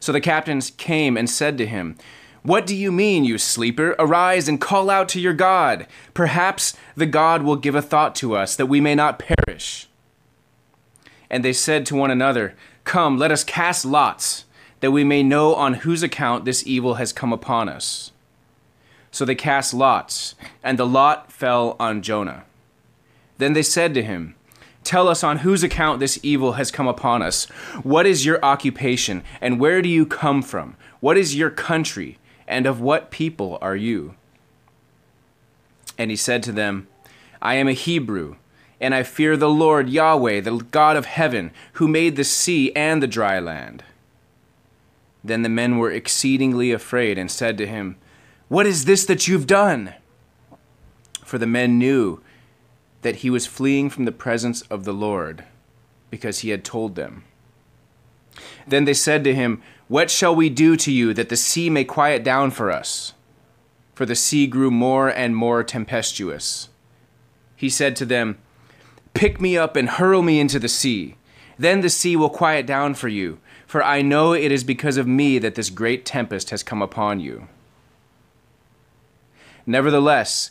So the captains came and said to him, What do you mean, you sleeper? Arise and call out to your God. Perhaps the God will give a thought to us that we may not perish. And they said to one another, Come, let us cast lots, that we may know on whose account this evil has come upon us. So they cast lots, and the lot fell on Jonah. Then they said to him, Tell us on whose account this evil has come upon us. What is your occupation, and where do you come from? What is your country, and of what people are you? And he said to them, I am a Hebrew, and I fear the Lord Yahweh, the God of heaven, who made the sea and the dry land. Then the men were exceedingly afraid and said to him, What is this that you've done? For the men knew that he was fleeing from the presence of the Lord, because he had told them. Then they said to him, What shall we do to you that the sea may quiet down for us? For the sea grew more and more tempestuous. He said to them, Pick me up and hurl me into the sea. Then the sea will quiet down for you, for I know it is because of me that this great tempest has come upon you. Nevertheless,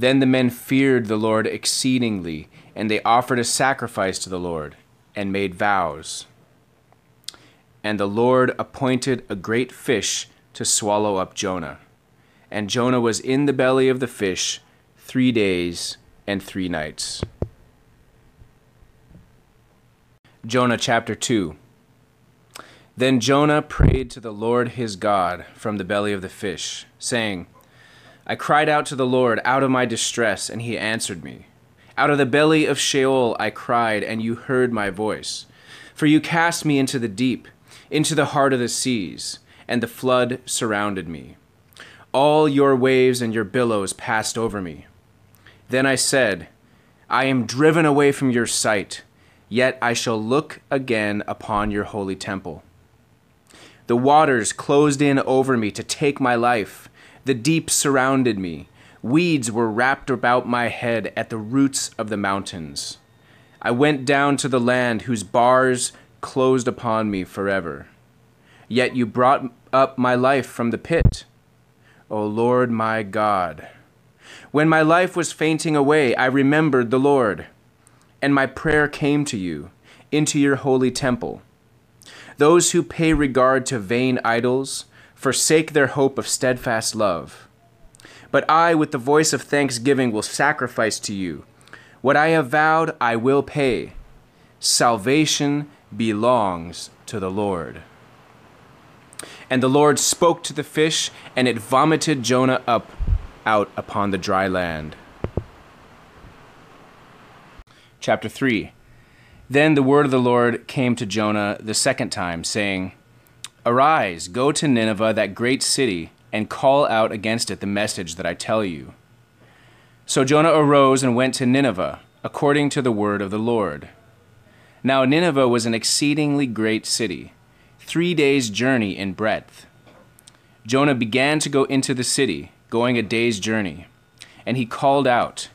Then the men feared the Lord exceedingly, and they offered a sacrifice to the Lord, and made vows. And the Lord appointed a great fish to swallow up Jonah. And Jonah was in the belly of the fish three days and three nights. Jonah chapter 2 Then Jonah prayed to the Lord his God from the belly of the fish, saying, I cried out to the Lord out of my distress, and he answered me. Out of the belly of Sheol I cried, and you heard my voice. For you cast me into the deep, into the heart of the seas, and the flood surrounded me. All your waves and your billows passed over me. Then I said, I am driven away from your sight, yet I shall look again upon your holy temple. The waters closed in over me to take my life. The deep surrounded me. Weeds were wrapped about my head at the roots of the mountains. I went down to the land whose bars closed upon me forever. Yet you brought up my life from the pit, O Lord my God. When my life was fainting away, I remembered the Lord, and my prayer came to you, into your holy temple. Those who pay regard to vain idols, forsake their hope of steadfast love. But I, with the voice of thanksgiving, will sacrifice to you. What I have vowed, I will pay. Salvation belongs to the Lord. And the Lord spoke to the fish, and it vomited Jonah up out upon the dry land. Chapter 3 Then the word of the Lord came to Jonah the second time, saying, Arise, go to Nineveh, that great city, and call out against it the message that I tell you. So Jonah arose and went to Nineveh, according to the word of the Lord. Now Nineveh was an exceedingly great city, three days' journey in breadth. Jonah began to go into the city, going a day's journey. And he called out,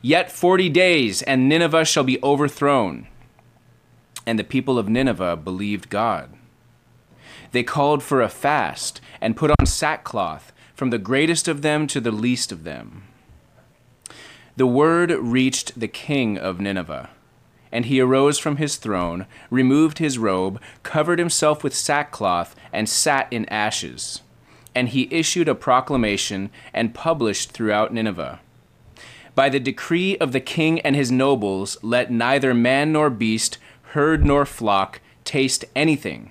Yet forty days, and Nineveh shall be overthrown. And the people of Nineveh believed God. They called for a fast and put on sackcloth, from the greatest of them to the least of them. The word reached the king of Nineveh, and he arose from his throne, removed his robe, covered himself with sackcloth, and sat in ashes. And he issued a proclamation and published throughout Nineveh. By the decree of the king and his nobles, let neither man nor beast, herd nor flock taste anything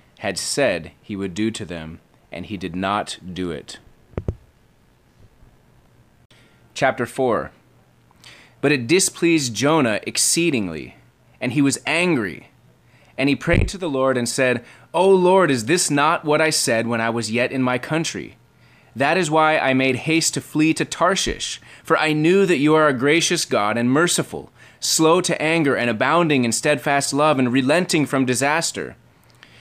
had said he would do to them, and he did not do it. Chapter 4 But it displeased Jonah exceedingly, and he was angry. And he prayed to the Lord and said, O Lord, is this not what I said when I was yet in my country? That is why I made haste to flee to Tarshish, for I knew that you are a gracious God and merciful, slow to anger and abounding in steadfast love and relenting from disaster.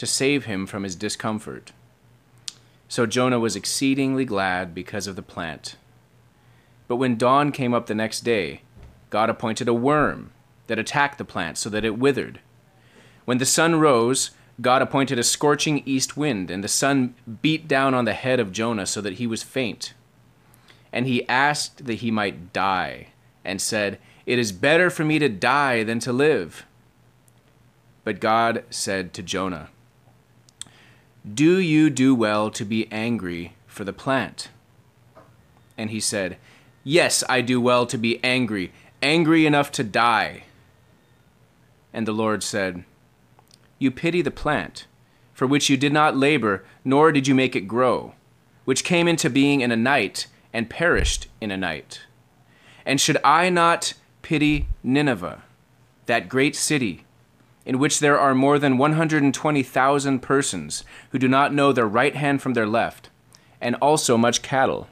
to save him from his discomfort. So Jonah was exceedingly glad because of the plant. But when dawn came up the next day, God appointed a worm that attacked the plant so that it withered. When the sun rose, God appointed a scorching east wind, and the sun beat down on the head of Jonah so that he was faint. And he asked that he might die, and said, It is better for me to die than to live. But God said to Jonah, do you do well to be angry for the plant? And he said, Yes, I do well to be angry, angry enough to die. And the Lord said, You pity the plant, for which you did not labor, nor did you make it grow, which came into being in a night and perished in a night. And should I not pity Nineveh, that great city? In which there are more than 120,000 persons who do not know their right hand from their left, and also much cattle.